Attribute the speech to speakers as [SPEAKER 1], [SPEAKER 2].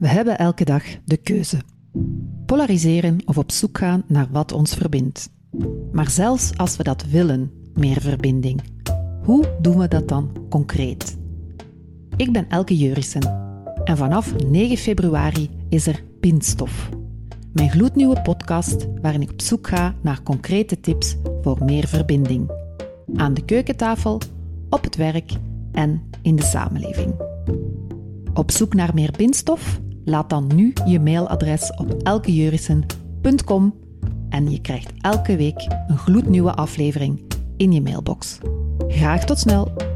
[SPEAKER 1] We hebben elke dag de keuze. Polariseren of op zoek gaan naar wat ons verbindt. Maar zelfs als we dat willen, meer verbinding, hoe doen we dat dan concreet? Ik ben Elke Jurissen en vanaf 9 februari is er Pinstof. Mijn gloednieuwe podcast waarin ik op zoek ga naar concrete tips voor meer verbinding. Aan de keukentafel, op het werk en in de samenleving. Op zoek naar meer pinstof? Laat dan nu je mailadres op elkejurissen.com en je krijgt elke week een gloednieuwe aflevering in je mailbox. Graag tot snel!